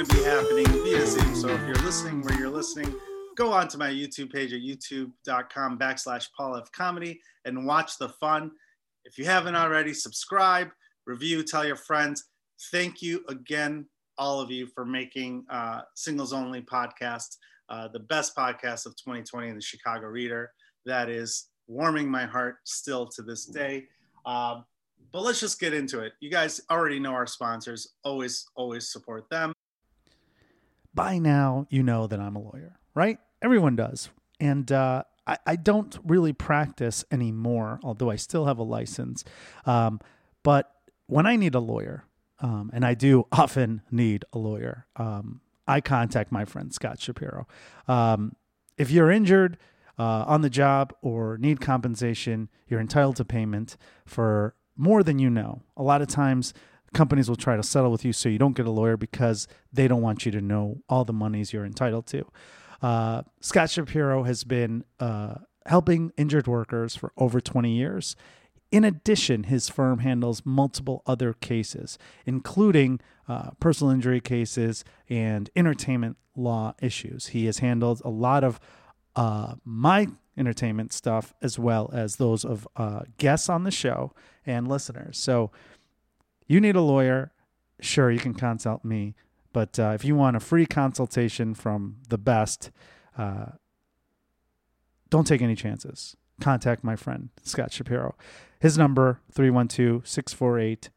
going to be happening via Zoom. So if you're listening where you're listening, go on to my YouTube page at youtube.com backslash Paul F Comedy and watch the fun. If you haven't already, subscribe, review, tell your friends. Thank you again, all of you, for making uh, Singles Only podcast uh, the best podcast of 2020 in the Chicago Reader. That is warming my heart still to this day. Um, but let's just get into it. You guys already know our sponsors. Always, always support them. By now, you know that I'm a lawyer, right? Everyone does. And uh, I, I, don't really practice anymore, although I still have a license. Um, but when I need a lawyer, um, and I do often need a lawyer, um, I contact my friend Scott Shapiro. Um, if you're injured uh, on the job or need compensation, you're entitled to payment for more than you know. A lot of times, companies will try to settle with you so you don't get a lawyer because they don't want you to know all the monies you're entitled to. Uh, Scott Shapiro has been uh, helping injured workers for over 20 years. In addition, his firm handles multiple other cases, including uh, personal injury cases and entertainment law issues. He has handled a lot of uh, my entertainment stuff as well as those of uh, guests on the show and listeners. So, you need a lawyer, sure, you can consult me. But uh, if you want a free consultation from the best, uh, don't take any chances. Contact my friend, Scott Shapiro. His number, 312 648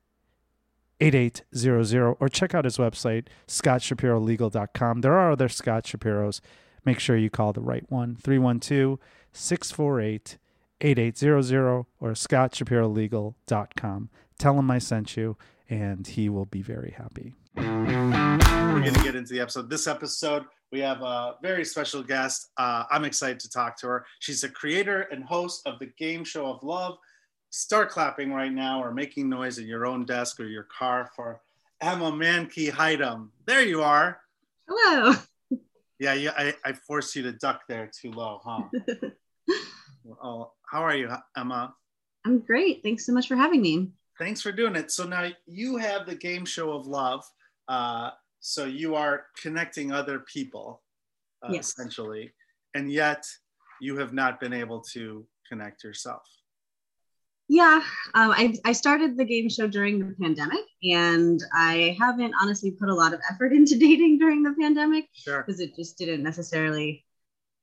8800, or check out his website, scottshapirolegal.com. There are other Scott Shapiros. Make sure you call the right one, 312 648 8800 or scottshapirolegal.com. Tell him I sent you, and he will be very happy. We're going to get into the episode. This episode, we have a very special guest. Uh, I'm excited to talk to her. She's a creator and host of the game show of love start clapping right now or making noise at your own desk or your car for Emma Mankey Hidem. There you are. Hello. Yeah, yeah I, I forced you to duck there too low, huh? oh, how are you, Emma? I'm great. Thanks so much for having me. Thanks for doing it. So now you have the game show of love. Uh, so you are connecting other people, uh, yes. essentially, and yet you have not been able to connect yourself. Yeah, um, I, I started the game show during the pandemic, and I haven't honestly put a lot of effort into dating during the pandemic because sure. it just didn't necessarily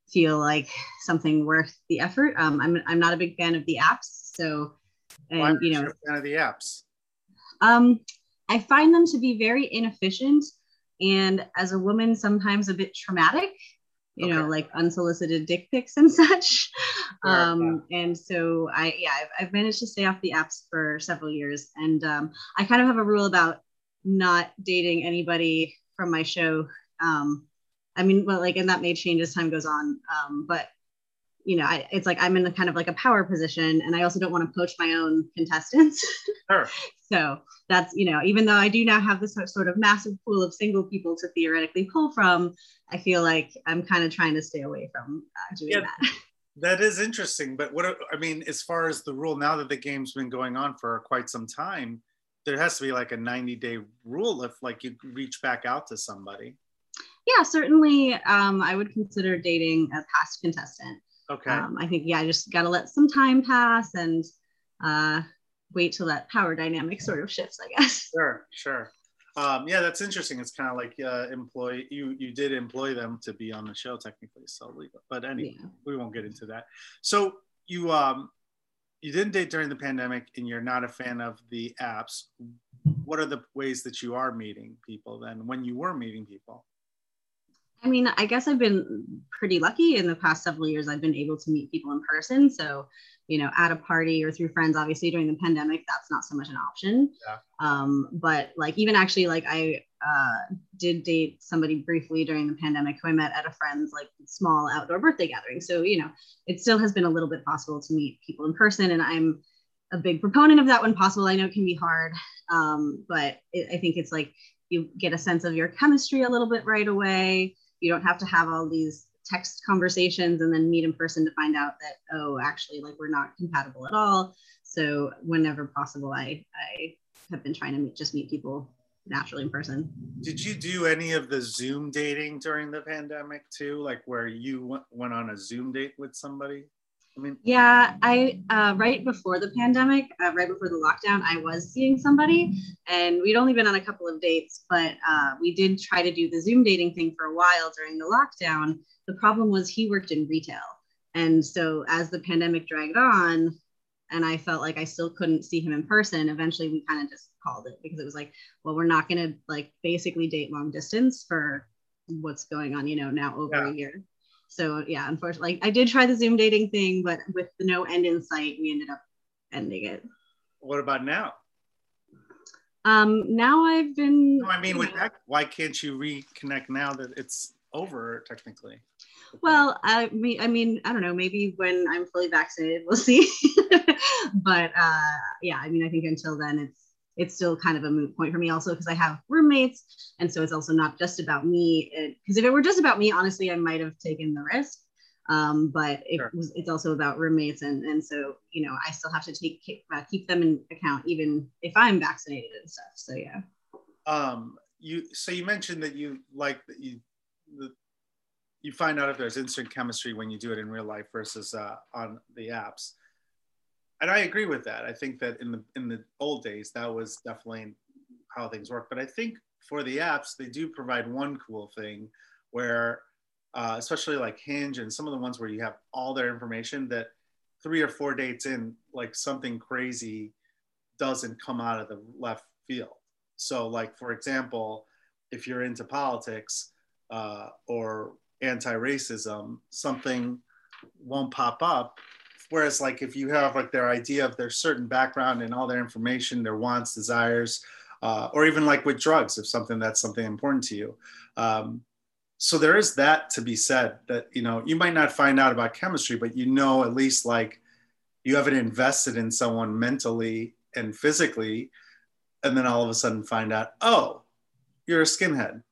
feel like something worth the effort. Um, I'm I'm not a big fan of the apps, so and Why you know, fan of the apps. Um, I find them to be very inefficient, and as a woman, sometimes a bit traumatic you okay. know, like unsolicited dick pics and such. Um, yeah. And so I, yeah, I've, I've, managed to stay off the apps for several years. And um, I kind of have a rule about not dating anybody from my show. Um, I mean, well, like, and that may change as time goes on. Um, but you know, I, it's like I'm in the kind of like a power position, and I also don't want to poach my own contestants. Sure. so that's you know, even though I do now have this sort of massive pool of single people to theoretically pull from, I feel like I'm kind of trying to stay away from uh, doing yeah, that. That is interesting, but what I mean, as far as the rule, now that the game's been going on for quite some time, there has to be like a 90 day rule if like you reach back out to somebody. Yeah, certainly. Um, I would consider dating a past contestant. Okay. Um, I think, yeah, I just got to let some time pass and uh, wait till that power dynamic sort of shifts, I guess. Sure, sure. Um, yeah, that's interesting. It's kind of like uh, employ you. You did employ them to be on the show technically, so legal. But anyway, yeah. we won't get into that. So you um, you didn't date during the pandemic, and you're not a fan of the apps. What are the ways that you are meeting people then? When you were meeting people? I mean, I guess I've been pretty lucky in the past several years. I've been able to meet people in person. So, you know, at a party or through friends, obviously during the pandemic, that's not so much an option. Yeah. Um, but like, even actually, like, I uh, did date somebody briefly during the pandemic who I met at a friend's like small outdoor birthday gathering. So, you know, it still has been a little bit possible to meet people in person. And I'm a big proponent of that when possible. I know it can be hard, um, but it, I think it's like you get a sense of your chemistry a little bit right away you don't have to have all these text conversations and then meet in person to find out that oh actually like we're not compatible at all so whenever possible i i have been trying to meet, just meet people naturally in person. Did you do any of the Zoom dating during the pandemic too? Like where you went on a Zoom date with somebody? Yeah, I uh, right before the pandemic, uh, right before the lockdown, I was seeing somebody, and we'd only been on a couple of dates, but uh, we did try to do the Zoom dating thing for a while during the lockdown. The problem was he worked in retail, and so as the pandemic dragged on, and I felt like I still couldn't see him in person. Eventually, we kind of just called it because it was like, well, we're not going to like basically date long distance for what's going on, you know, now over yeah. a year. So yeah, unfortunately, like, I did try the Zoom dating thing, but with no end in sight, we ended up ending it. What about now? Um, now I've been. No, I mean, with that, why can't you reconnect now that it's over technically? Well, I mean, I mean, I don't know. Maybe when I'm fully vaccinated, we'll see. but uh, yeah, I mean, I think until then, it's it's still kind of a moot point for me also because I have roommates. And so it's also not just about me. Because if it were just about me, honestly, I might have taken the risk. Um, but it sure. was, it's also about roommates. And, and so, you know, I still have to take, keep, uh, keep them in account, even if I'm vaccinated and stuff. So, yeah. Um, you, so you mentioned that you like that you, the, you find out if there's instant chemistry when you do it in real life versus uh, on the apps and I agree with that. I think that in the in the old days that was definitely how things work. But I think for the apps, they do provide one cool thing where, uh, especially like Hinge and some of the ones where you have all their information that three or four dates in, like something crazy doesn't come out of the left field. So, like for example, if you're into politics uh, or anti-racism, something won't pop up Whereas like if you have like their idea of their certain background and all their information, their wants, desires, uh, or even like with drugs, if something that's something important to you. Um, so there is that to be said that you know you might not find out about chemistry, but you know at least like you haven't invested in someone mentally and physically, and then all of a sudden find out, oh, you're a skinhead.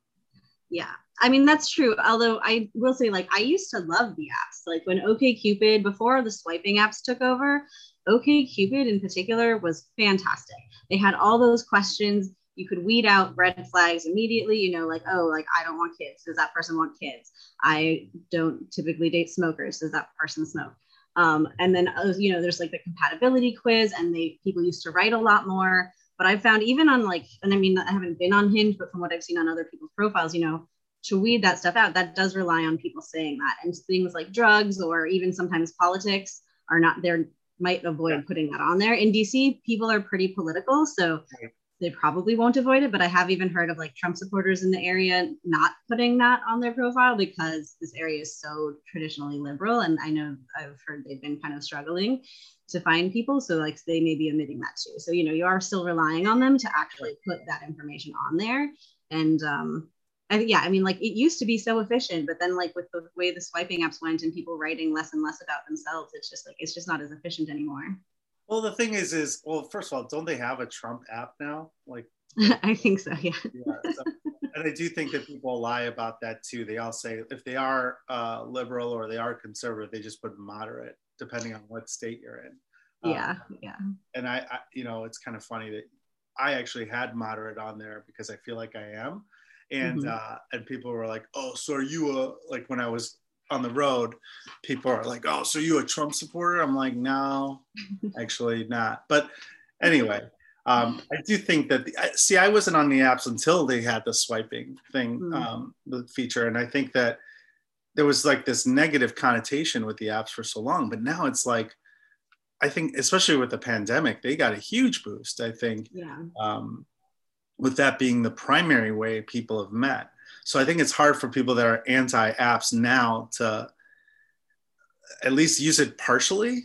Yeah, I mean, that's true. Although I will say, like, I used to love the apps. Like when OKCupid, before the swiping apps took over, OKCupid in particular was fantastic. They had all those questions. You could weed out red flags immediately. You know, like, oh, like I don't want kids. Does that person want kids? I don't typically date smokers. Does that person smoke? Um, and then, uh, you know, there's like the compatibility quiz, and they people used to write a lot more. But I found even on like, and I mean, I haven't been on Hinge, but from what I've seen on other people's profiles, you know, to weed that stuff out, that does rely on people saying that. And things like drugs or even sometimes politics are not there, might avoid yeah. putting that on there. In DC, people are pretty political. So right. they probably won't avoid it. But I have even heard of like Trump supporters in the area not putting that on their profile because this area is so traditionally liberal. And I know I've heard they've been kind of struggling to find people. So like they may be omitting that too. So, you know, you are still relying on them to actually put that information on there. And um, and yeah, I mean, like it used to be so efficient, but then like with the way the swiping apps went and people writing less and less about themselves, it's just like it's just not as efficient anymore. Well, the thing is, is well, first of all, don't they have a Trump app now? Like, I think so, yeah. yeah so, and I do think that people lie about that too. They all say if they are uh, liberal or they are conservative, they just put moderate, depending on what state you're in. Yeah, um, yeah. And I, I, you know, it's kind of funny that I actually had moderate on there because I feel like I am and mm-hmm. uh, and people were like, "Oh, so are you a like?" When I was on the road, people are like, "Oh, so you a Trump supporter?" I'm like, "No, actually not." But anyway, um, I do think that the, see, I wasn't on the apps until they had the swiping thing, mm-hmm. um, the feature, and I think that there was like this negative connotation with the apps for so long, but now it's like. I think, especially with the pandemic, they got a huge boost. I think, yeah. Um, with that being the primary way people have met. So I think it's hard for people that are anti apps now to at least use it partially.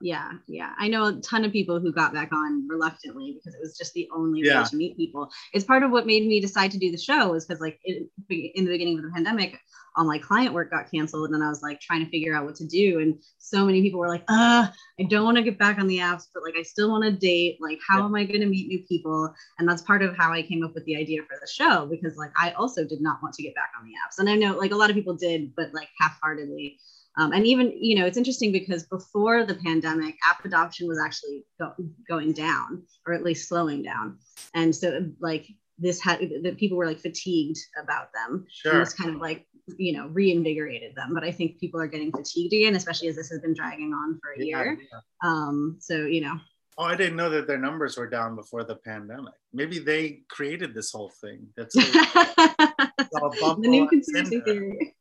Yeah, yeah. I know a ton of people who got back on reluctantly because it was just the only yeah. way to meet people. It's part of what made me decide to do the show is because like it, in the beginning of the pandemic, all my client work got canceled and I was like trying to figure out what to do. And so many people were like, uh, I don't want to get back on the apps, but like I still want to date. Like, how yeah. am I going to meet new people? And that's part of how I came up with the idea for the show because like I also did not want to get back on the apps. And I know like a lot of people did, but like half heartedly. Um, and even, you know, it's interesting because before the pandemic, app adoption was actually go- going down or at least slowing down. And so, like, this had that people were like fatigued about them. Sure. And this kind of like you know reinvigorated them. But I think people are getting fatigued again, especially as this has been dragging on for a Yeah, year. yeah. Um, so you know, Oh, I didn't know that their numbers were down before the pandemic. Maybe they created this whole thing. That's all the new conspiracy theory.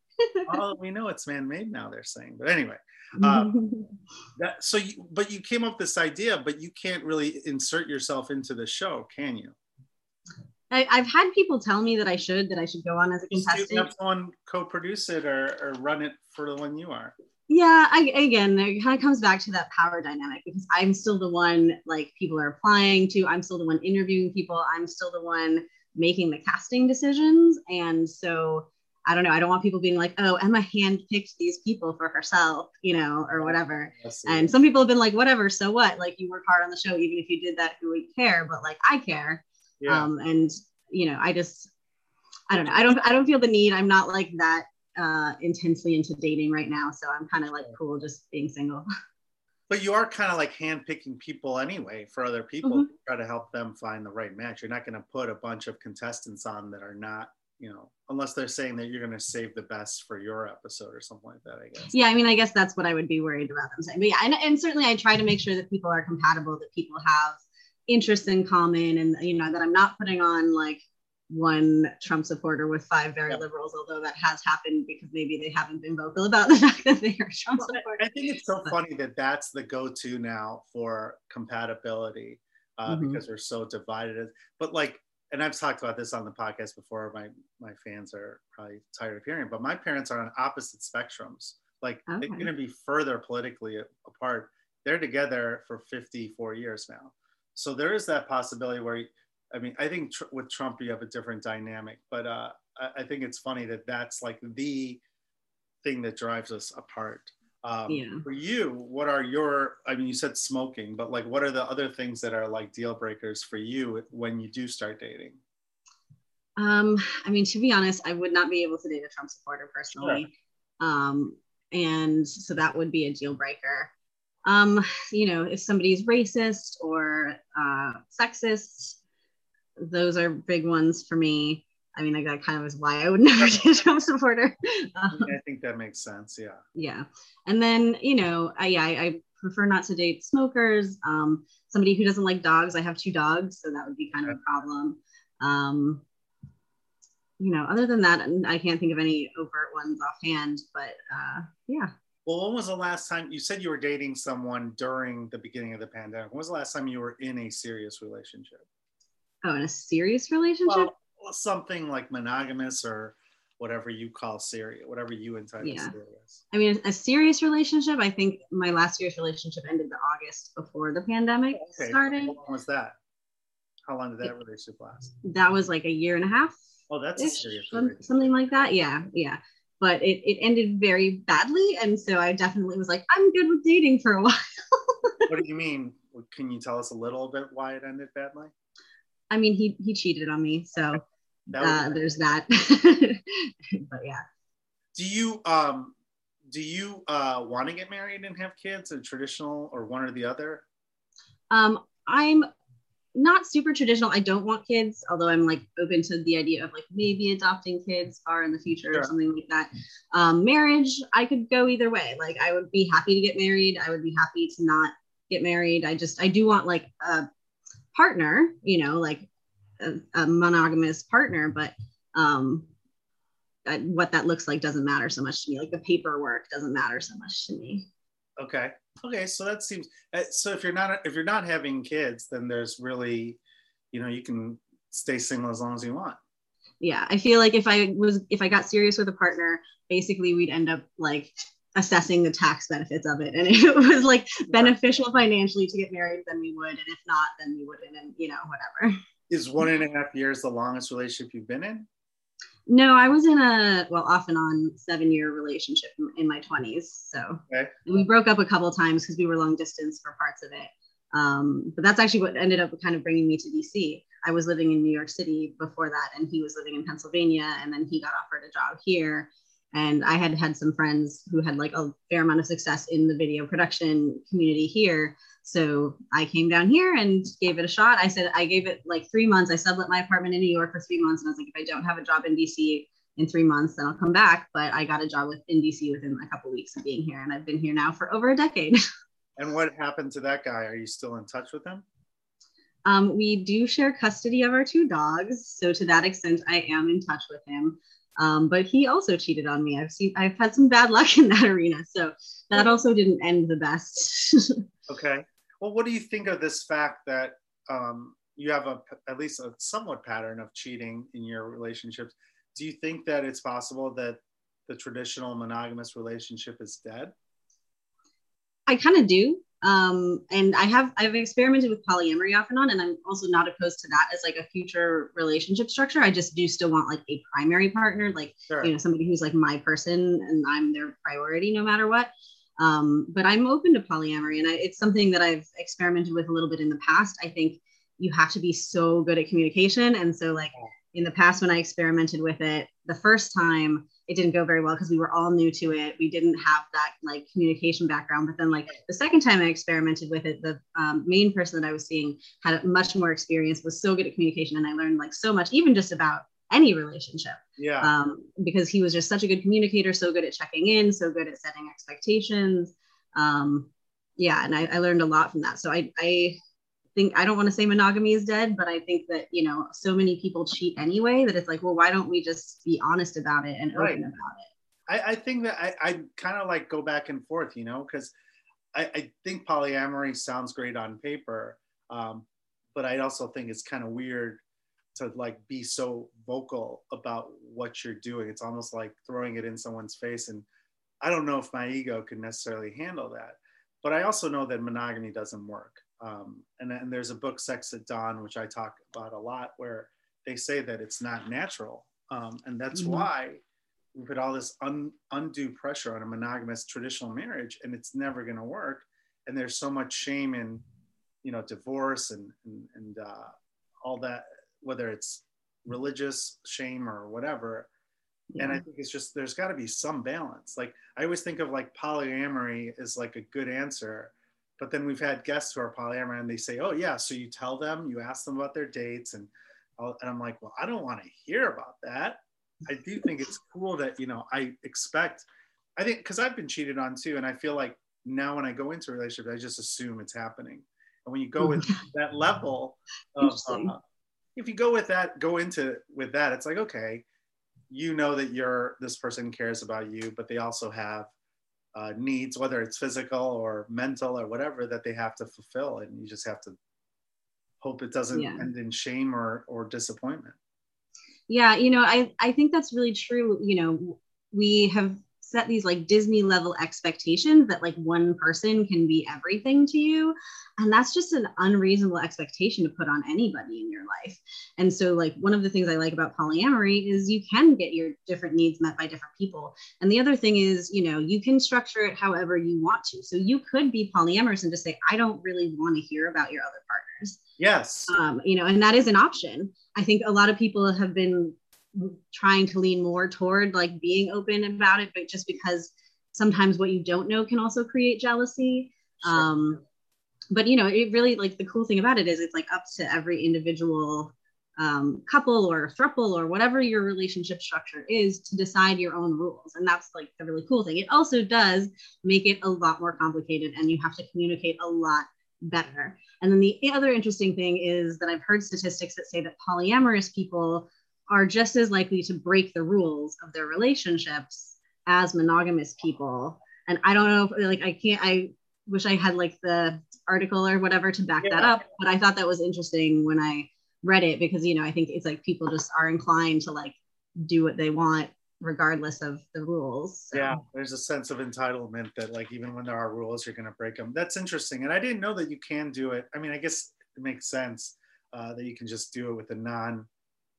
Oh, we know it's man-made now. They're saying, but anyway, Um, that, so you, but you came up with this idea, but you can't really insert yourself into the show, can you? I, I've had people tell me that I should that I should go on as a contestant. have someone co-produce it or, or run it for the one you are. Yeah, I, again, it kind of comes back to that power dynamic because I'm still the one like people are applying to. I'm still the one interviewing people. I'm still the one making the casting decisions, and so I don't know. I don't want people being like, "Oh, Emma handpicked these people for herself," you know, or whatever. And some people have been like, "Whatever, so what? Like, you work hard on the show, even if you did that, who would care?" But like, I care. yeah. um and you know i just i don't know i don't i don't feel the need i'm not like that uh intensely into dating right now so i'm kind of like cool just being single but you are kind of like handpicking people anyway for other people Mhm. to try to help them find the right match. You're not going to put a bunch of contestants on that are not, you know, unless they're saying that you're going to save the best for your episode or something like that. I guess. yeah i mean i guess that's what i would be worried about them saying but yeah and, and certainly i try to make sure that people are compatible that people have interests in common and you know that i'm not putting on like one Trump supporter with five very Yeah. liberals, although that has happened because maybe they haven't been vocal about the fact that they are Trump Well, supporters. I think it's so funny that that's the go-to now for compatibility uh, Mhm. because we're so divided. But like, and I've talked about this on the podcast before. My my fans are probably tired of hearing, but my parents are on opposite spectrums. Like they're going to be further politically apart. They're together for 54 years now, so there is that possibility where. I mean, I think tr- with Trump you have a different dynamic, but uh, I, I think it's funny that that's like the thing that drives us apart. Um, Yeah. For you, what are your? I mean, you said smoking, but like, what are the other things that are like deal breakers for you when you do start dating? Um, I mean, to be honest, I would not be able to date a Trump supporter personally. Um, and so that would be a deal breaker. Um, you know, if somebody's racist or uh, sexist, those are big ones for me. I mean, like that kind of is why I would never date a Trump supporter. I, Um, mean, I think that makes sense. Yeah. yeah and then you know i yeah, I, I prefer not to date smokers um somebody who doesn't like dogs i have two dogs so that would be kind of a problem um you know other than that i can't think of any overt ones offhand but uh yeah Well, when was the last time you said you were dating someone during the beginning of the pandemic? When was the last time you were in a serious relationship? oh in a serious relationship Well, something like monogamous or whatever you call serious, whatever you entitle Yeah. serious. i mean a serious relationship i think my last serious relationship ended the august before the pandemic Okay. started How long was that? How long did that relationship last? that was like a year and a half Oh, that's ish, serious relationship. something like that. Yeah, yeah. But it, it ended very badly. And so I definitely was like, I'm good with dating for a while. What do you mean? Can you tell us a little bit why it ended badly? I mean, he he cheated on me, so That uh, there's that. but yeah, do you um do you uh want to get married and have kids a traditional or one or the other um, I'm not super traditional. I don't want kids, although I'm like open to the idea of like maybe adopting kids far in the future Sure. or something like that. Um, marriage, I could go either way. Like I would be happy to get married. I would be happy to not get married. I just I do want like a partner, you know, like a, a monogamous partner, but um I, what that looks like doesn't matter so much to me. Like the paperwork doesn't matter so much to me. okay. Okay so that seems uh, so if you're not if you're not having kids then there's really you know you can stay single as long as you want. Yeah i feel like if i was if i got serious with a partner basically we'd end up like assessing the tax benefits of it. And if it was like beneficial financially to get married then we would and if not then we wouldn't and you know whatever is one and a half years the longest relationship you've been in? No i was in a well off and on seven year relationship in- my 20s so. Okay. we broke up a couple of times because we were long distance for parts of it. Um, but that's actually what ended up kind of bringing me to dc i was living in new york city before that and he was living in pennsylvania and then he got offered a job here. And i had had some friends who had like a fair amount of success in the video production community here So I came down here and gave it a shot. I said I gave it like three months. I sublet my apartment in New York for three months, and I was like, if I don't have a job in DC in three months, then I'll come back. But I got a job with in DC within a couple of weeks of being here, and I've been here now for over a decade. and what happened to that guy? Are you still in touch with him? Um, we do share custody of our two dogs, so to that extent, I am in touch with him. Um, but he also cheated on me. I've seen I've had some bad luck in that arena, so that also didn't end the best. okay. Well, what do you think of this fact that um, you have a at least a somewhat pattern of cheating in your relationships? Do you think that it's possible that the traditional monogamous relationship is dead? I kind of do. Um, and I have I've experimented with polyamory off and on, and I'm also not opposed to that as like a future relationship structure. I just do still want like a primary partner, like sure. you know somebody who's like my person and I'm their priority no matter what. Um, but I'm open to polyamory, and I, it's something that I've experimented with a little bit in the past. I think you have to be so good at communication, and so like in the past when I experimented with it the first time, it didn't go very well because we were all new to it. We didn't have that like communication background. But then, like the second time I experimented with it, the um, main person that I was seeing had much more experience, was so good at communication, and I learned like so much, even just about any relationship. Yeah. Um, because he was just such a good communicator, so good at checking in, so good at setting expectations. Um, yeah, and I, I learned a lot from that. So I, I think I don't want to say monogamy is dead, but I think that you know so many people cheat anyway that it's like, well, why don't we just be honest about it and right. open about it? I, I think that I, I kind of like go back and forth, you know, because I, I think polyamory sounds great on paper, um, but I also think it's kind of weird to like be so vocal about what you're doing. It's almost like throwing it in someone's face, and I don't know if my ego could necessarily handle that. But I also know that monogamy doesn't work. Um, and, and there's a book, Sex at Dawn, which I talk about a lot, where they say that it's not natural. Um, and that's mm-hmm. why we put all this un, undue pressure on a monogamous traditional marriage, and it's never going to work. And there's so much shame in, you know, divorce and, and, and uh, all that, whether it's religious shame or whatever. Yeah. And I think it's just, there's got to be some balance. Like, I always think of like polyamory is like a good answer but then we've had guests who are polyamorous and they say, oh, yeah, so you tell them, you ask them about their dates. And, I'll, and I'm like, well, I don't want to hear about that. I do think it's cool that, you know, I expect, I think, because I've been cheated on too. And I feel like now when I go into a relationship, I just assume it's happening. And when you go with that level of, uh, if you go with that, go into with that, it's like, okay, you know that you're, this person cares about you, but they also have uh, needs, whether it's physical or mental or whatever, that they have to fulfill. And you just have to hope it doesn't yeah. end in shame or, or disappointment. Yeah, you know, I, I think that's really true. You know, we have set these like Disney level expectations that like one person can be everything to you. And that's just an unreasonable expectation to put on anybody in your life. And so, like, one of the things I like about polyamory is you can get your different needs met by different people. And the other thing is, you know, you can structure it however you want to. So you could be polyamorous and just say, I don't really want to hear about your other partners. Yes. Um, you know, and that is an option. I think a lot of people have been trying to lean more toward like being open about it, but just because sometimes what you don't know can also create jealousy. Sure. Um, but you know, it really like the cool thing about it is it's like up to every individual um, couple or thruple or whatever your relationship structure is to decide your own rules. And that's like the really cool thing. It also does make it a lot more complicated and you have to communicate a lot better. And then the other interesting thing is that I've heard statistics that say that polyamorous people are just as likely to break the rules of their relationships as monogamous people. And I don't know if like I can't I wish I had like the article or whatever to back yeah. that up, but I thought that was interesting when I read it because you know, I think it's like people just are inclined to like do what they want regardless of the rules. So. Yeah, there's a sense of entitlement that like even when there are rules, you're going to break them. That's interesting, and I didn't know that you can do it. I mean, I guess it makes sense uh, that you can just do it with a non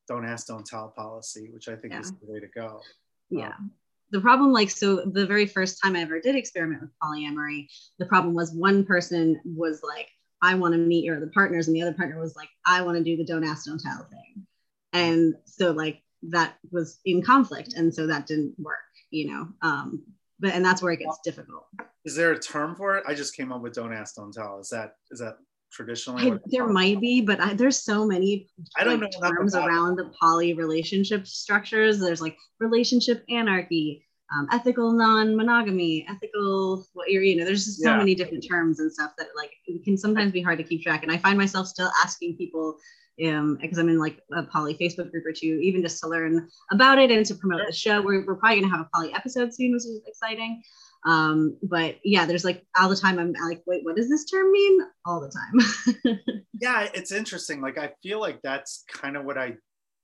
don't ask, don't tell policy, which I think yeah. is the way to go. Yeah. Um, the problem, like, so the very first time I ever did experiment with polyamory, the problem was one person was like, I want to meet your other partners, and the other partner was like, I want to do the don't ask, don't tell thing. And so, like, that was in conflict. And so that didn't work, you know. Um, but and that's where it gets difficult. Is there a term for it? I just came up with "don't ask, don't tell." Is that is that traditionally? I, there might be, but I, there's so many. I don't like, know terms around the poly relationship structures. There's like relationship anarchy, um, ethical non-monogamy, ethical what you're, you know, there's just so Yeah. many different terms and stuff that like it can sometimes be hard to keep track. And I find myself still asking people, um, because I'm in like a poly Facebook group or two, even just to learn about it and to promote the show. We're, we're probably gonna have a poly episode soon, which is exciting. Um, but yeah, there's like all the time I'm like, wait, what does this term mean? All the time. yeah it's interesting like i feel like that's kind of what i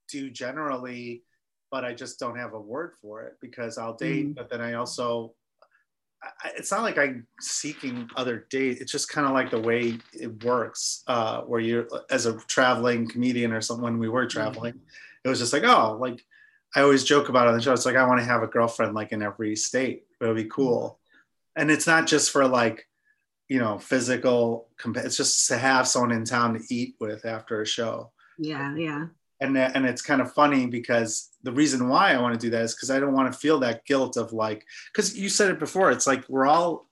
do generally but i just don't have a word for it because i'll date Mhm. but then i also it's not like i'm seeking other dates. It's just kind of like the way it works uh where you're as a traveling comedian or something when we were traveling it was just like oh like i always joke about it on the show. It's like i want to have a girlfriend like in every state. It would be cool. And it's not just for like you know physical compa- it's just to have someone in town to eat with after a show. Yeah, yeah. And and it's kind of funny because the reason why I want to do that is because I don't want to feel that guilt of like because you said it before it's like we're all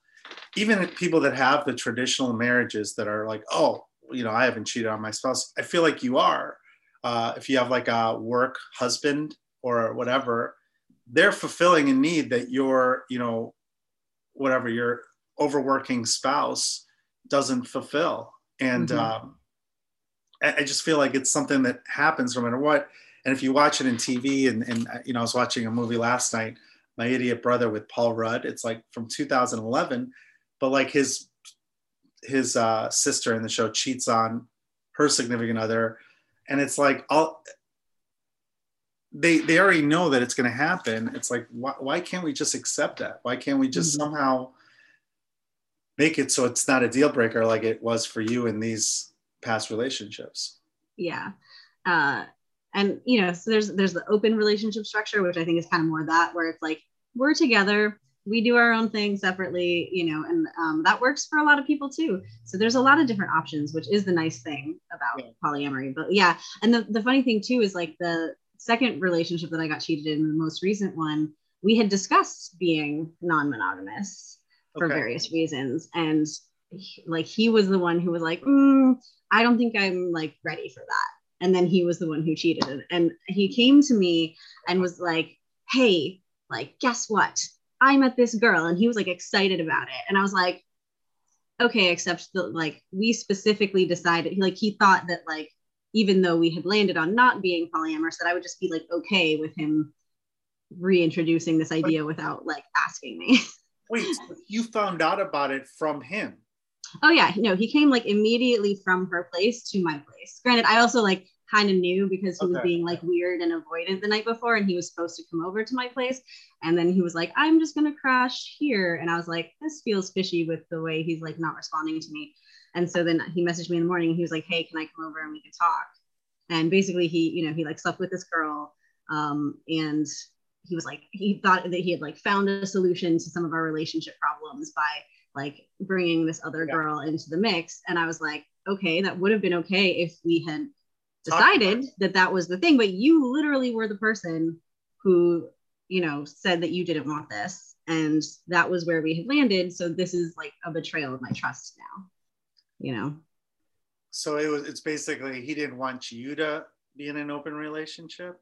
even people that have the traditional marriages that are like oh you know I haven't cheated on my spouse I feel like you are uh, if you have like a work husband or whatever they're fulfilling a need that your you know whatever your overworking spouse doesn't fulfill and Mhm. um, I, just feel like it's something that happens no matter what. And if you watch it in tv and, and uh, you know i was watching a movie last night my idiot brother with paul rudd. It's like from 2011 but like his his uh, sister in the show cheats on her significant other. And it's like all they they already know that it's going to happen. It's like why, why can't we just accept that? Why can't we just Mhm. somehow make it so it's not a deal breaker like it was for you in these past relationships. Yeah. Uh and you know so there's there's the open relationship structure which i think is kind of more that where it's like we're together we do our own thing separately you know and um, that works for a lot of people too. So there's a lot of different options which is the nice thing about Yeah. polyamory. But yeah and the, the funny thing too is like the second relationship that i got cheated in the most recent one we had discussed being non-monogamous for Okay. various reasons. And he- like he was the one who was like mm, i don't think i'm like ready for that. And then he was the one who cheated. And, and he came to me and was like hey like guess what? I met this girl. And he was like excited about it. And i was like okay except that like we specifically decided like he thought that like even though we had landed on not being polyamorous that i would just be like okay with him reintroducing this idea without like asking me. Wait you found out about it from him Oh yeah, no, he came like immediately from her place to my place. Granted, I also like kind of knew because he was being like weird and avoidant the night before, and he was supposed to come over to my place. And then he was like, "I'm just gonna crash here," and I was like, "This feels fishy with the way he's like not responding to me." And so then he messaged me in the morning. He was like, "Hey, can I come over and we can talk?" And basically, he, you know, he like slept with this girl, um, and he was like, he thought that he had like found a solution to some of our relationship problems by like bringing this other Yeah. girl into the mix. And i was like okay that would have been okay if we had decided that that was the thing. But you literally were the person who you know said that you didn't want this. And that was where we had landed. So this is like a betrayal of my trust now you know? So it was it's basically he didn't want you to be in an open relationship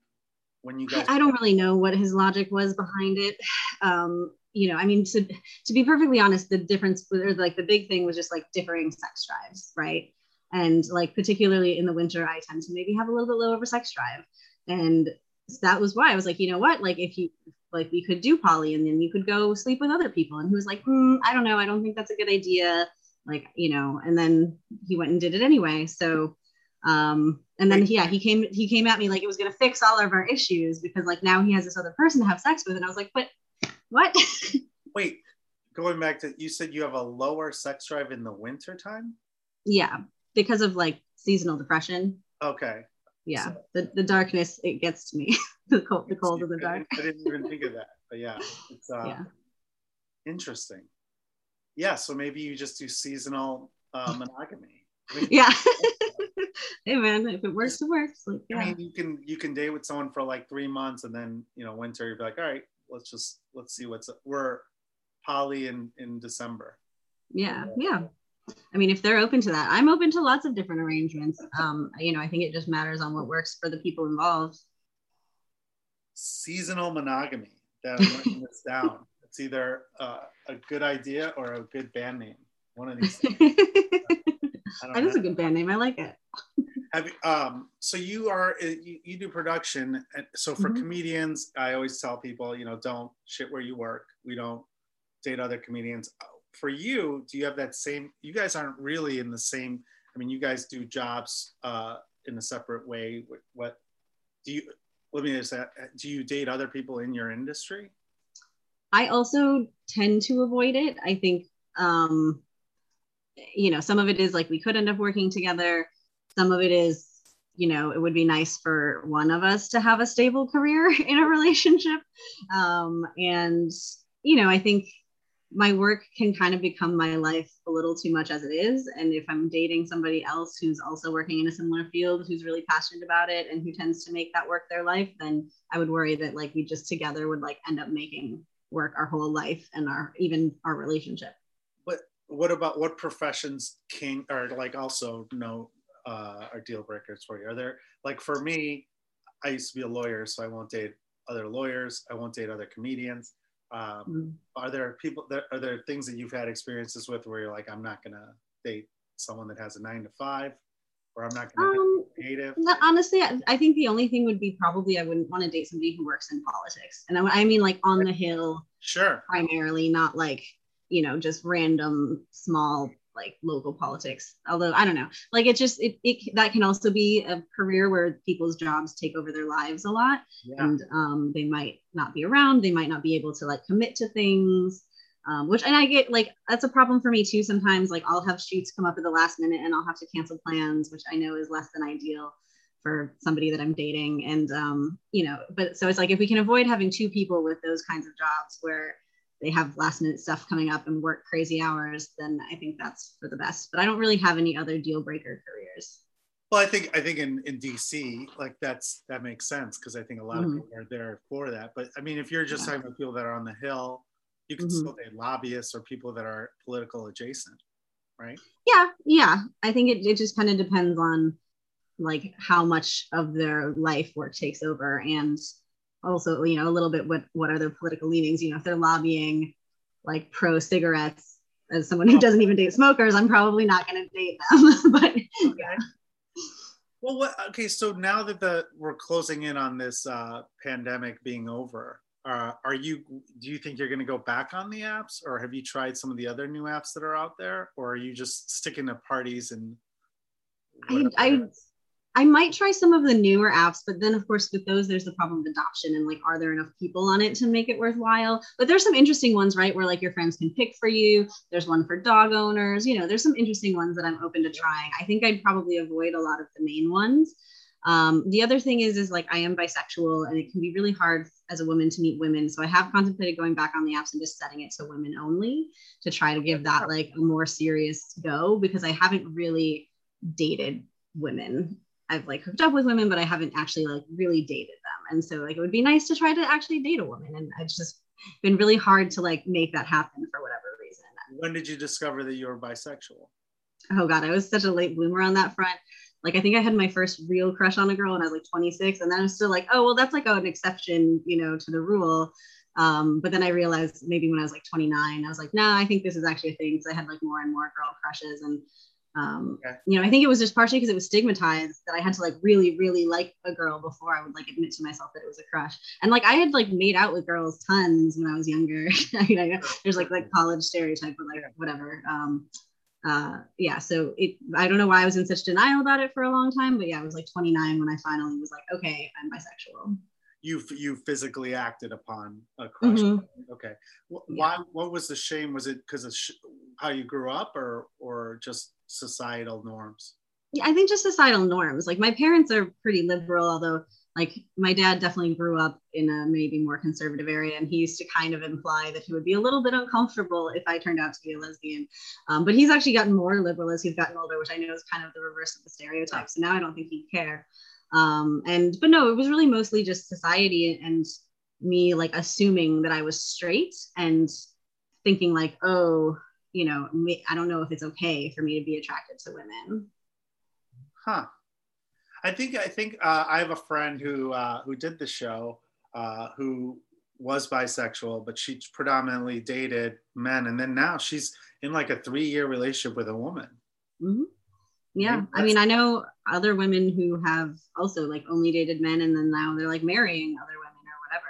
when you guys I don't really know what his logic was behind it. Um, you know, I mean, to, to be perfectly honest, the difference, or like the big thing was just like differing sex drives, right? And like, particularly in the winter, I tend to maybe have a little bit lower of a sex drive. And that was why I was like, you know what? Like, if you, like, we could do poly and then you could go sleep with other people. And he was like, hmm, I don't know. I don't think that's a good idea. Like, you know, and then he went and did it anyway. So, um and then yeah he came he came at me like it was going to fix all of our issues because like now he has this other person to have sex with and i was like but what? Wait going back to you said you have a lower sex drive in the winter time? Yeah because of like seasonal depression. Okay. Yeah So- the, the darkness it gets to me. The cold the cold of the dark. I didn't even think of that but yeah it's uh yeah. interesting. Yeah so maybe you just do seasonal uh, monogamy. Yeah. Hey man if it works it works. Like I mean, you can you can date with someone for like three months, and then you know, winter, you'd be like, all right, let's just let's see what's up. we're poly in in December. Yeah, yeah. I mean, if they're open to that, I'm open to lots of different arrangements. Um, you know, I think it just matters on what works for the people involved. Seasonal monogamy. That I'm writing this down. It's either uh, a good idea or a good band name. One of these. that is a good band name. I like it. Have you, um, so you are uh, you, you do production, and so for mm-hmm. comedians, I always tell people, you know, don't shit where you work. We don't date other comedians for you, do you have that same? You guys aren't really in the same. I mean, you guys do jobs uh, in a separate way. What, what do you? Let me ask that. Do you date other people in your industry? I also tend to avoid it. I think, um, you know, some of it is like we could end up working together. Some of it is, you know, it would be nice for one of us to have a stable career in a relationship. Um, and, you know, I think my work can kind of become my life a little too much as it is. And if I'm dating somebody else who's also working in a similar field, who's really passionate about it and who tends to make that work their life, then I would worry that like we just together would like end up making work our whole life and our even our relationship. But what about what professions can or like also no uh, are deal breakers for you? Are there like for me, I used to be a lawyer, so I won't date other lawyers. I won't date other comedians. Um, mm. Are there people that are there things that you've had experiences with where you're like, I'm not gonna date someone that has a nine to five, or I'm not gonna um, creative? honestly, I, I, think the only thing would be probably I wouldn't want to date somebody who works in politics, and I, I mean like on the hill, sure, primarily, not like you know just random small like local politics. Although i don't know. Like it just it, it that can also be a career where people's jobs take over their lives a lot. Yeah. and um, they might not be around. They might not be able to like commit to things um, which and i get like that's a problem for me too sometimes. Like i'll have shoots come up at the last minute and i'll have to cancel plans which i know is less than ideal for somebody that i'm dating. And um, you know but so it's like if we can avoid having two people with those kinds of jobs where they have last minute stuff coming up and work crazy hours, then I think that's for the best. But I don't really have any other deal breaker careers. Well, I think I think in, in DC, like that's that makes sense because I think a lot mm-hmm. of people are there for that. But I mean, if you're just yeah. talking about people that are on the hill, you can mm-hmm. still date lobbyists or people that are political adjacent, right? Yeah, yeah. I think it, it just kind of depends on like how much of their life work takes over and also you know a little bit what what are their political leanings? You know if they're lobbying like pro cigarettes as someone who doesn't even date smokers i'm probably not going to date them but yeah. well what okay so now that the we're closing in on this uh, pandemic being over uh, are you do you think you're going to go back on the apps or have you tried some of the other new apps that are out there or are you just sticking to parties and I, I I might try some of the newer apps, but then of course with those there's the problem of adoption and like are there enough people on it to make it worthwhile? But there's some interesting ones, right? Where like your friends can pick for you. There's one for dog owners. You know, there's some interesting ones that I'm open to trying. I think I'd probably avoid a lot of the main ones. Um, the other thing is, is like I am bisexual, and it can be really hard as a woman to meet women. So I have contemplated going back on the apps and just setting it to women only to try to give that like a more serious go because I haven't really dated women I've like hooked up with women, but I haven't actually like really dated them. And so like it would be nice to try to actually date a woman. And it's just been really hard to like make that happen for whatever reason. When did you discover that you were bisexual? Oh God, I was such a late bloomer on that front. Like I think I had my first real crush on a girl when I was like 26, and then I was still like, oh well, that's like an exception, you know, to the rule. Um, but then I realized maybe when I was like 29, I was like, no, nah, I think this is actually a thing. Because I had like more and more girl crushes, and um, okay. you know i think it was just partially because it was stigmatized that i had to like really really like a girl before i would like admit to myself that it was a crush. And like i had like made out with girls tons when i was younger. You know, there's like like college stereotype but like whatever. Um uh yeah so it i don't know why i was in such denial about it for a long time but yeah i was like 29 when i finally was like okay i'm bisexual. You you physically acted upon a crush mm-hmm. okay. Why yeah. what was the shame? Was it because of sh- how you grew up or or just societal norms? Yeah, I think just societal norms. Like my parents are pretty liberal, although like my dad definitely grew up in a maybe more conservative area and he used to kind of imply that he would be a little bit uncomfortable if i turned out to be a lesbian um, but he's actually gotten more liberal as he's gotten older which i know is kind of the reverse of the stereotype so now i don't think he'd care um, and but no it was really mostly just society and me like assuming that i was straight and thinking like, oh, you know, I don't know if it's okay for me to be attracted to women. Huh. I think I think uh, I have a friend who uh, who did the show uh, who was bisexual, but she predominantly dated men, and then now she's in like a three year relationship with a woman. Mm-hmm. Yeah, I mean, I know other women who have also like only dated men, and then now they're like marrying other women or whatever.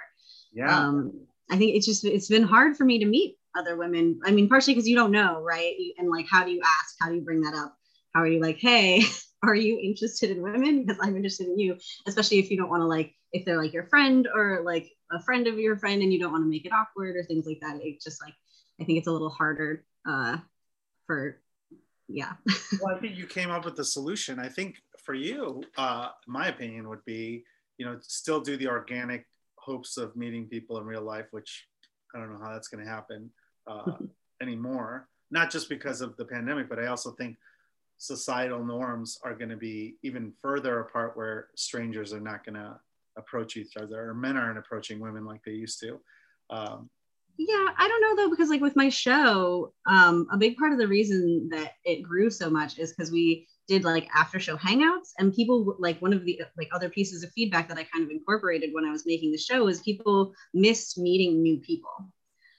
Yeah. Um, I think it's just it's been hard for me to meet other women. I mean, partially because you don't know, right? And like, how do you ask? How do you bring that up? How are you like, hey, are you interested in women? Because I'm interested in you, especially if you don't want to like, if they're like your friend or like a friend of your friend and you don't want to make it awkward or things like that. It's just like, I think it's a little harder uh, for, yeah. well, I think you came up with the solution. I think for you, uh, my opinion would be, you know, still do the organic hopes of meeting people in real life, which I don't know how that's going to happen uh, anymore. Not just because of the pandemic, but I also think societal norms are going to be even further apart where strangers are not going to approach each other or men aren't approaching women like they used to um, yeah i don't know though because like with my show um, a big part of the reason that it grew so much is because we did like after show hangouts and people like one of the like other pieces of feedback that i kind of incorporated when i was making the show is people missed meeting new people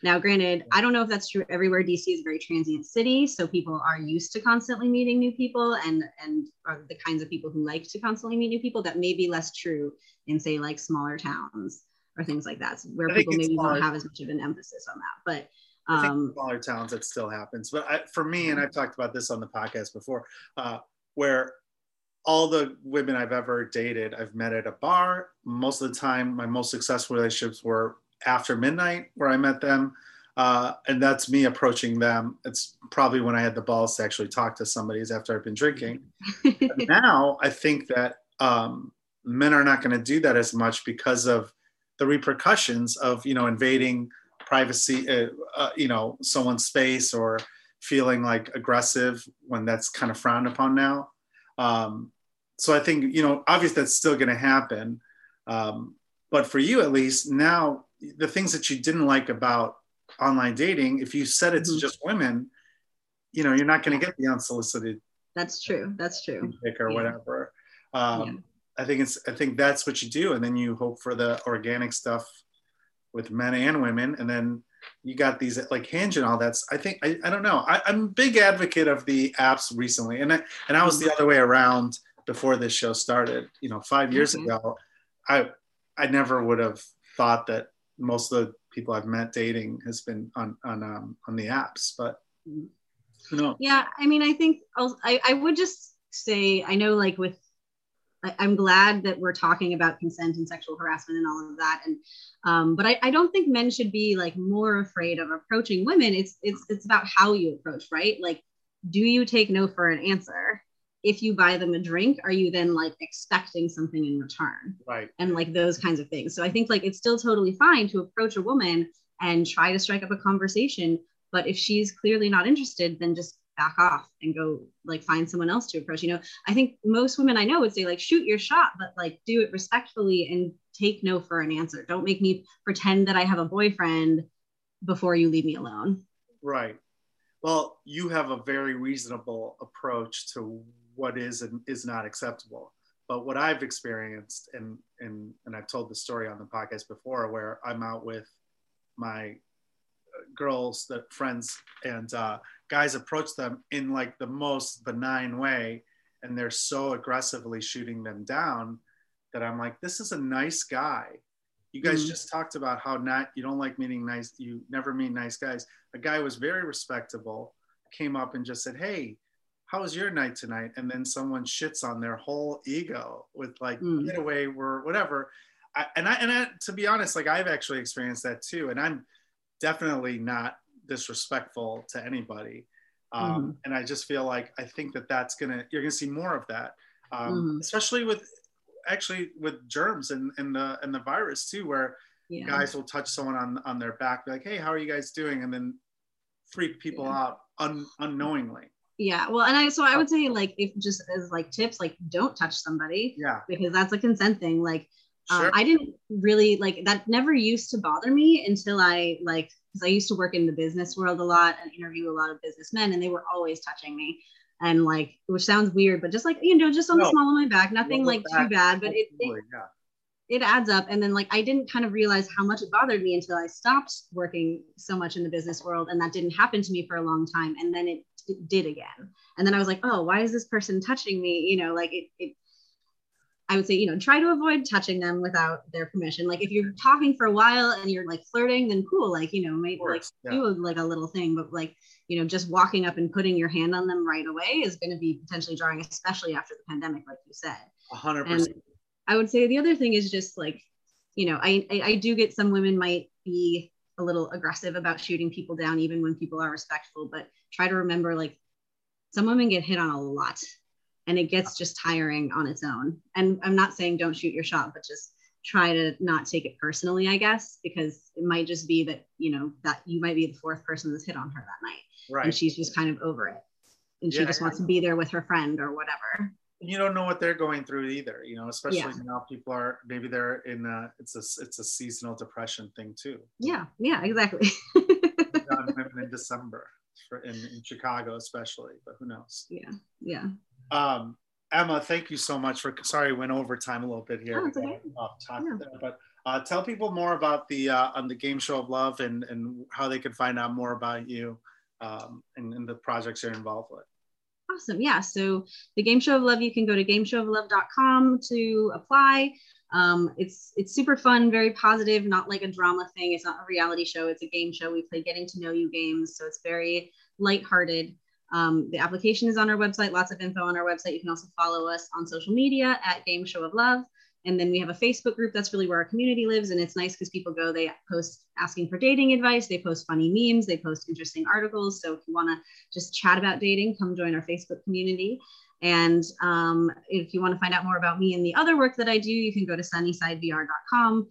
now, granted, I don't know if that's true everywhere. DC is a very transient city, so people are used to constantly meeting new people and and are the kinds of people who like to constantly meet new people. That may be less true in say like smaller towns or things like that, where people maybe smaller. don't have as much of an emphasis on that. But um, smaller towns, it still happens. But I, for me, and I've talked about this on the podcast before, uh, where all the women I've ever dated, I've met at a bar. Most of the time, my most successful relationships were after midnight where I met them. Uh, and that's me approaching them. It's probably when I had the balls to actually talk to somebody is after I've been drinking. now I think that um, men are not going to do that as much because of the repercussions of you know invading privacy, uh, uh, you know, someone's space or feeling like aggressive when that's kind of frowned upon now. Um, so I think you know, obviously that's still going to happen. Um, but for you at least now the things that you didn't like about online dating, if you said it's mm-hmm. just women, you know, you're not going to get the unsolicited. That's true. That's true. Pick or yeah. whatever. Um, yeah. I think it's. I think that's what you do, and then you hope for the organic stuff with men and women, and then you got these like Hinge and all that's. I think I, I don't know. I, am a big advocate of the apps recently, and I, and I was the mm-hmm. other way around before this show started. You know, five years mm-hmm. ago, I I never would have thought that most of the people I've met dating has been on on um, on the apps, but knows? Yeah, I mean, I think I'll, I I would just say I know like with I, am glad that we're talking about consent and sexual harassment and all of that, and um, but I, I don't think men should be like more afraid of approaching women. It's it's it's about how you approach, right? Like, do you take no for an answer? If you buy them a drink, are you then like expecting something in return? Right. And like those kinds of things. So I think like it's still totally fine to approach a woman and try to strike up a conversation. But if she's clearly not interested, then just back off and go like find someone else to approach. You know, I think most women I know would say like shoot your shot, but like do it respectfully and take no for an answer. Don't make me pretend that I have a boyfriend before you leave me alone. Right. Well, you have a very reasonable approach to what is and is not acceptable. But what I've experienced, and and and I've told the story on the podcast before, where I'm out with my girls, the friends, and uh, guys approach them in like the most benign way, and they're so aggressively shooting them down that I'm like, this is a nice guy. You guys mm-hmm. just talked about how not you don't like meeting nice, you never meet nice guys. A guy was very respectable, came up and just said, hey how was your night tonight? And then someone shits on their whole ego with like mm. get away or whatever. I, and I and I, to be honest, like I've actually experienced that too, and I'm definitely not disrespectful to anybody. Um, mm. And I just feel like I think that that's gonna you're gonna see more of that, um, mm. especially with actually with germs and, and the and the virus too, where yeah. guys will touch someone on on their back, be like, "Hey, how are you guys doing?" and then freak people yeah. out un, unknowingly yeah well and i so i would say like if just as like tips like don't touch somebody yeah because that's a consent thing like um, sure. i didn't really like that never used to bother me until i like because I used to work in the business world a lot and interview a lot of businessmen, and they were always touching me. And like, which sounds weird, but just like, you know, just on no. the small of my back, nothing like too bad, but it, it, yeah. It adds up. And then like, I didn't kind of realize how much it bothered me until I stopped working so much in the business world. And that didn't happen to me for a long time. And then it, it did again. And then I was like, oh, why is this person touching me? You know, like it, it I would say, you know, try to avoid touching them without their permission. Like if you're talking for a while and you're like flirting, then cool. Like, you know, maybe like yeah. do like a little thing, but like, you know, just walking up and putting your hand on them right away is going to be potentially jarring, especially after the pandemic, like you said. Hundred percent. I would say the other thing is just like, you know, I, I, I do get some women might be a little aggressive about shooting people down, even when people are respectful, but try to remember like some women get hit on a lot and it gets just tiring on its own. And I'm not saying don't shoot your shot, but just try to not take it personally, I guess, because it might just be that, you know, that you might be the fourth person that's hit on her that night. Right. And she's just kind of over it. And she yeah, just wants to be there with her friend or whatever. You don't know what they're going through either, you know, especially yeah. now people are maybe they're in a it's a it's a seasonal depression thing too. Yeah, yeah, exactly. women in December for in, in Chicago especially, but who knows? Yeah, yeah. Um, Emma, thank you so much for. Sorry, went over time a little bit here. Oh, okay. off yeah. there, but uh, tell people more about the uh, on the Game Show of Love and and how they can find out more about you um, and, and the projects you're involved with. Awesome. Yeah. So the Game Show of Love, you can go to gameshowoflove.com to apply. Um, it's it's super fun, very positive, not like a drama thing. It's not a reality show. It's a game show. We play getting to know you games, so it's very lighthearted. Um, the application is on our website, lots of info on our website. You can also follow us on social media at Game Show of Love. And then we have a Facebook group. That's really where our community lives. And it's nice because people go, they post asking for dating advice, they post funny memes, they post interesting articles. So if you want to just chat about dating, come join our Facebook community. And um, if you want to find out more about me and the other work that I do, you can go to sunnysidevr.com.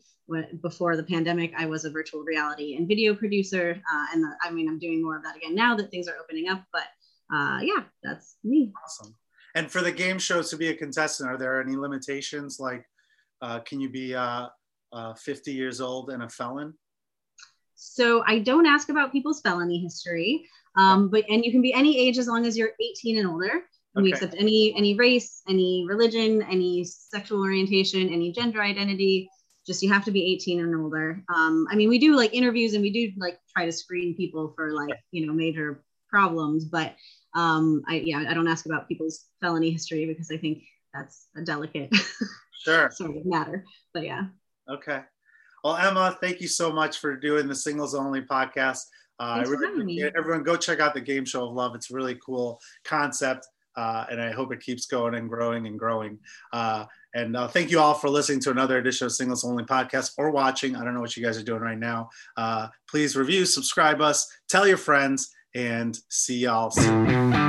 Before the pandemic, I was a virtual reality and video producer. Uh, and the, I mean, I'm doing more of that again now that things are opening up. But uh, yeah, that's me. Awesome. And for the game shows to be a contestant, are there any limitations? Like, uh, can you be uh, uh, 50 years old and a felon? So I don't ask about people's felony history, um, but and you can be any age as long as you're 18 and older. And okay. We accept any any race, any religion, any sexual orientation, any gender identity. Just you have to be 18 and older. Um, I mean, we do like interviews and we do like try to screen people for like you know major problems, but um, I yeah, I don't ask about people's felony history because I think that's a delicate sure sort of matter. But yeah. Okay. Well, Emma, thank you so much for doing the singles only podcast. Uh, really, everyone go check out the game show of love. It's a really cool concept. Uh, and I hope it keeps going and growing and growing. Uh, and uh, thank you all for listening to another edition of Singles Only Podcast or watching. I don't know what you guys are doing right now. Uh, please review, subscribe us, tell your friends, and see y'all soon.